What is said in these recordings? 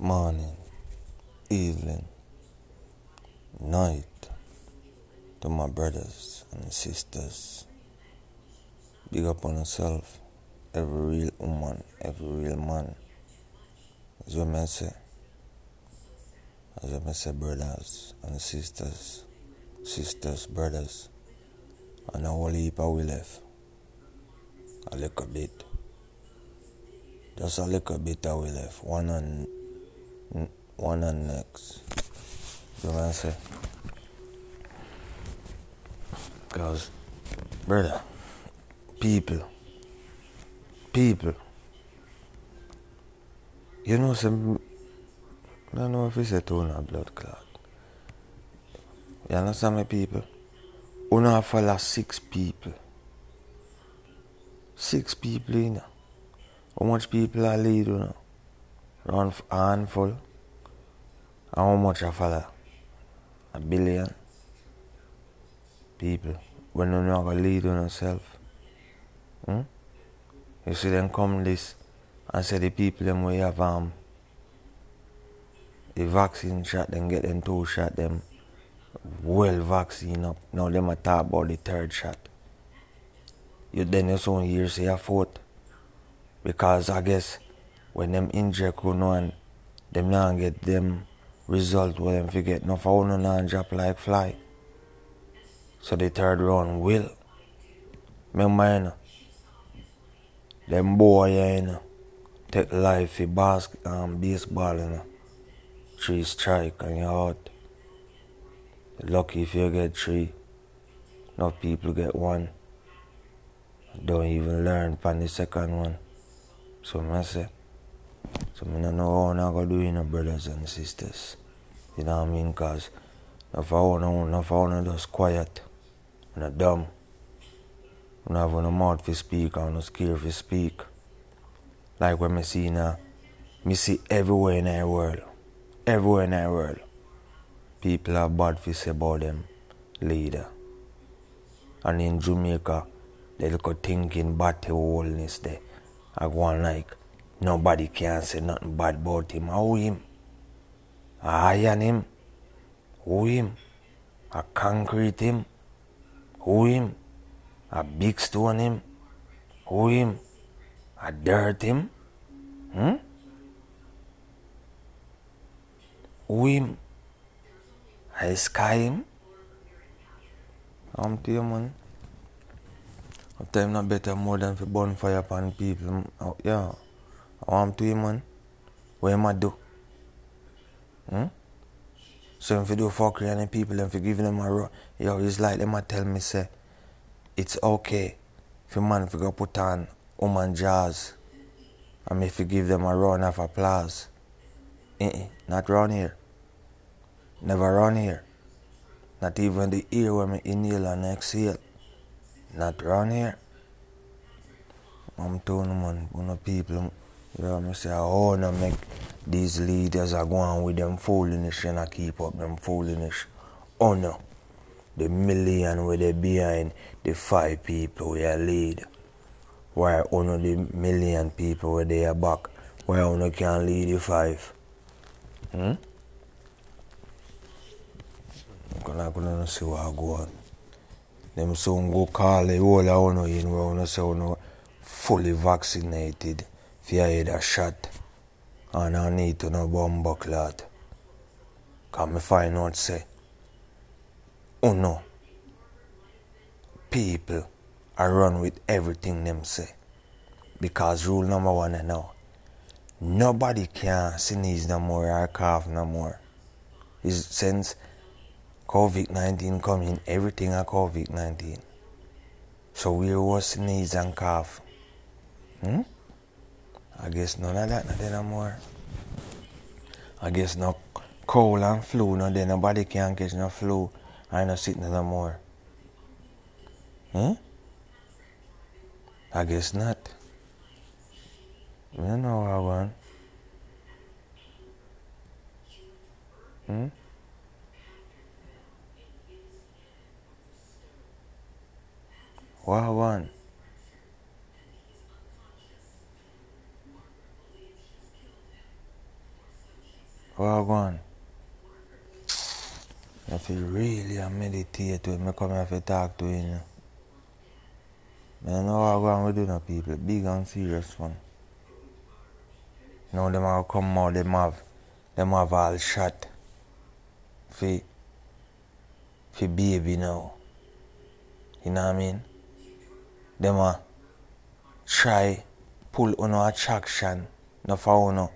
morning, evening, night to my brothers and sisters. Big up on yourself, every real woman, every real man. As what I say, as what I say, brothers and sisters, sisters, brothers, and a whole heap of we left. A little bit. Just a little bit of we left. One and one and next. You know what I say? Because, brother, people, people, you know some, I don't know if it's a tone or blood clot. You understand me, people? You know, follow six people. Six people, you know. How much people are lead, you know? Around a handful. How much I follow? A billion people. When you not gonna lead on yourself. Hmm? You see them come this and say the people them we have um the vaccine shot them get them two shot them well vaccine up. Now them a talk about the third shot. You then you soon hear say a fourth. Because I guess when them inject you know and them not get them result where them forget no no not drop like fly. So the third round will. Remember you know, them boy you know, take life for basket um, baseball you know. Three strike and you're out. Lucky if you get three. Enough people get one. Don't even learn from the second one. So I say. So I don't know how I'm going to do you know, brothers and sisters. You know what I mean? Because if I want to, if I want to just quiet and a dumb. I have no mouth to speak and no scared to speak. Like when I see now, me see everywhere in the world, everywhere in the world, people are bad to say about them leader. And in Jamaica, they look at thinking bad to wholeness there. I go on like, nobody can say nothing bad about him. How him? I iron him. Who him? I concrete him. Who him? A big stone him? Who him? A dirt him? Hmm? Who him? I sky him? I'm to you, man. I him not better more than for bonfire upon people. Oh, yeah. I'm to you, man. What am I do? Hmm? So if you do fuckery and the people and for giving them a run, yo, it's like them a tell me say, it's okay for man to go put on woman jazz and if you give them a round of applause. Uh-uh, not round here. Never round here. Not even the ear when me inhale and exhale. Not round here. I'm telling you, man, when people, you know, me say, I wanna make these leaders are going with them foolishness and I keep up them foolishness. Oh no. The million where they behind the five people we are lead. Why only the million people where they are back? Why only can lead the five? Hmm? I'm gonna see what I go on. Them soon go call the whole of uno in where uno say uno fully vaccinated if had a shot. And I need to know bomb clot. Cause me find out say uno people are run with everything them say. Because rule number one I know. Nobody can sneeze no more or cough no more. Is since COVID nineteen coming, everything a COVID nineteen. So we was sneeze and cough. Hmm? I guess none of that not no more. I guess no cold and flu no then nobody can catch no flu. I no sick no more. Hmm? I guess not. You know how one. Hmm? Wow one. On? If you really meditate with me, come here to talk to you. you know. I know on with you people. Big and serious one. Now them have come out, them have them have all shot for for baby now. You know what I mean? Them a try pull on attraction no for no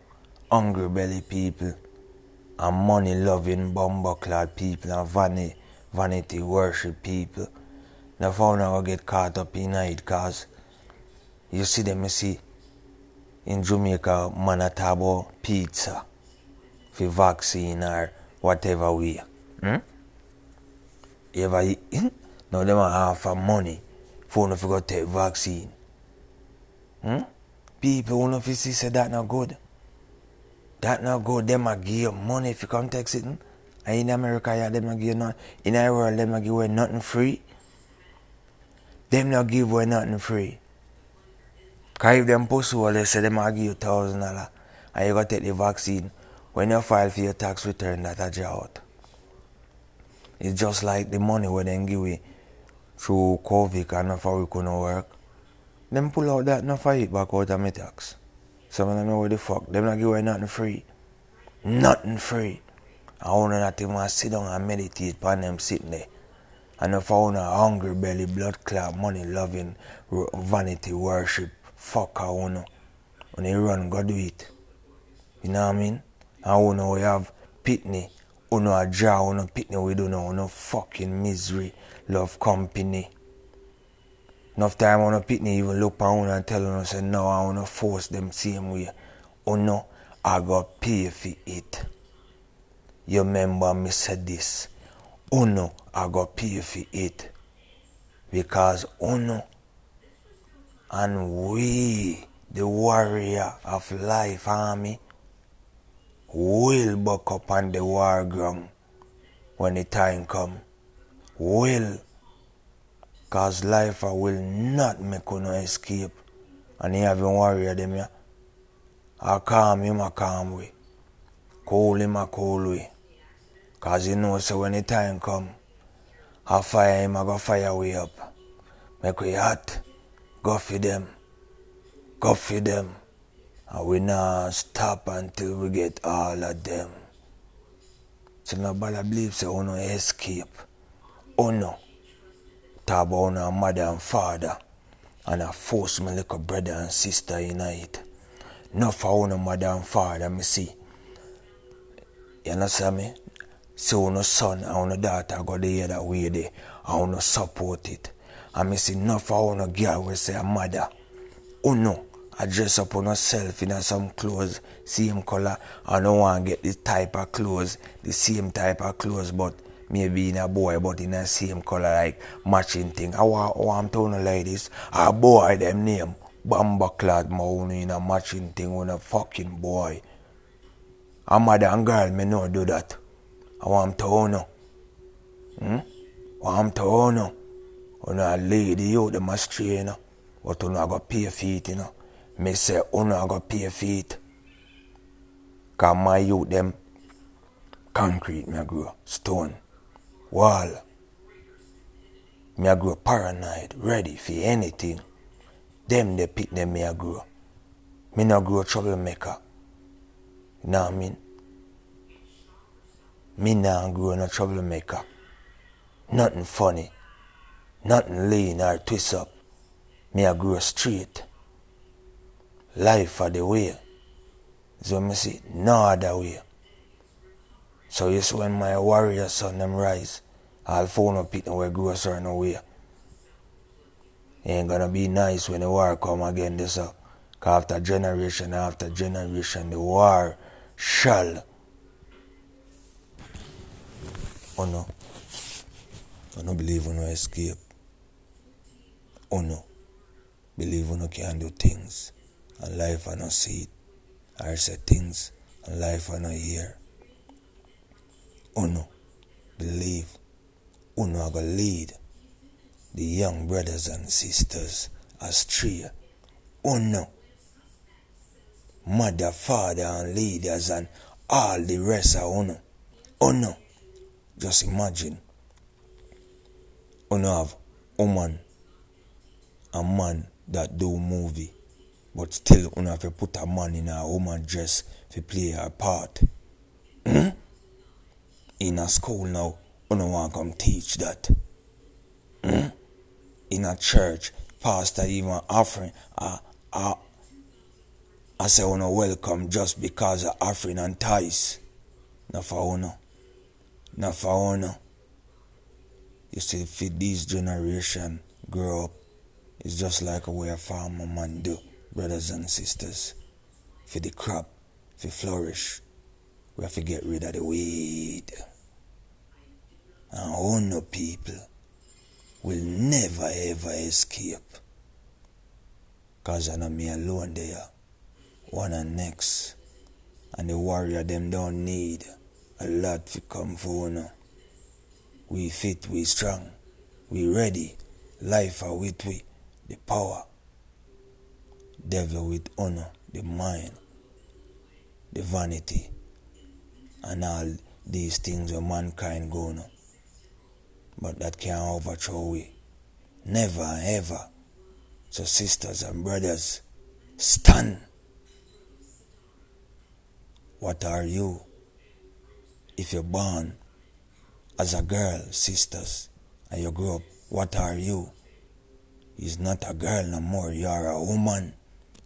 hungry belly people and money loving bumbo clad people and vanity, vanity worship people. No for no get caught up in it cause you see them you see in Jamaica man a talk pizza for vaccine or whatever way. Hmm? You ever eat? Now them a offer money for no go take vaccine. Hmm? People wanna fi see say that not good. That not go, Them a give you money if you come take it. And in America, yeah, them not give you nothing. In our world, them not give away nothing free. Them not give away nothing free. Cause if them pussy well, they say them a give you thousand dollar and you gotta take the vaccine. When you file for your tax return, that a draw out. It's just like the money when they give you through COVID and for we couldn't work. Them pull out that not for it back out of my tax. Some of them know where the fuck. Them not give away nothing free. Nothing free. I wanna not even sit down and meditate upon them sitting there. And if I want a hungry belly, blood clot, money loving, vanity worship, fuck I wanna. When they run, go do it. You know what I mean? I wanna we have pitney. Uno a draw, uno pitney we do know, uno fucking misery, love company. Enough time uno pitney even look on and tell uno say no, I wanna force them same way. Uno, oh, I got pay for it. You remember me said this. Oh, uno, I got pay for it. Because oh, Uno and we, the warrior of life army, will buck up on the war ground when the time come. Will. Cause life will not make no escape. And you have a warrior them yeah. I calm him a calm way. Cool him a cool way. Cause you know so when the time come, I fire him, I go fire way up. Make we hot. Go for them. Go for them. And we not stop until we get all of them. So nobody believe say uno escape. Uno. Talk about uno mother and father. And I force my little brother and sister unite. Not for uno mother and father, me see. You understand me? See uno son and uno daughter go there that way there. And uno support it. I me see not for uno girl we say a mother. Oh no, I dress up on yourself in some clothes, same color. I don't want to get this type of clothes, the same type of clothes, but maybe in a boy, but in the same color, like matching thing. I want, I want to know like this. A boy, them name, Bamba Clad Maunu in a matching thing with a fucking boy. A mother and girl may not do that. I want to know. Hmm? I want to know. When a lady, you, stray, you know. But you know, I got pay feet, you know. Me say, uno I go pay feet. Cause my youth them concrete me grow, stone, wall. Me I grow paranoid, ready for anything. Them they pick them me I grow. Me not grow troublemaker. You know what I mean? Me not grow no troublemaker. Nothing funny. Nothing lean or twist up. Me I grow straight life for the way. So me see no other way. So you see when my warrior son them rise, I'll phone up we grow a certain way. It ain't gonna be nice when the war come again this up. Cause after generation after generation the war shall Oh no. I don't believe in no escape. Oh no. Believe in no can do things and life I no see it. I say things and life I no hear. Oh no. believe. Uno I go lead the young brothers and sisters astray. Uno, mother, father and leaders and all the rest of uno. Uno. Just imagine. Uno have woman and man that do movie. But still uno have to put a man in a woman dress to play a part. Hmm? In a school now, uno want come teach that. Hmm? In a church, pastor even offering a, a I say uno welcome just because of offering and tithes. Not for uno. Not for uno. You see, fit this generation grow up, it's just like a way a farmer man do, brothers and sisters. For the crop, for flourish, we have to get rid of the weed. And uno people will never ever escape. Cause I me alone there one and next. And the warrior them don't need a lot to come for now. We fit, we strong, we ready. Life are with we, the power. Devil with honor, the mind, the vanity, and all these things where mankind go now. But that can't overthrow we. Never ever. So sisters and brothers, stand. What are you? If you're born as a girl, sisters, and you grow up, what are you? You're not a girl no more, you are a woman.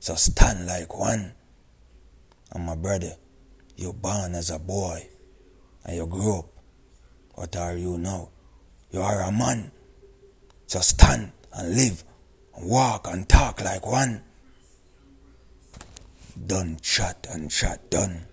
So stand like one. And my brother, you're born as a boy, and you grow up. What are you now? You are a man. So stand and live, and walk and talk like one. Done chat and chat done.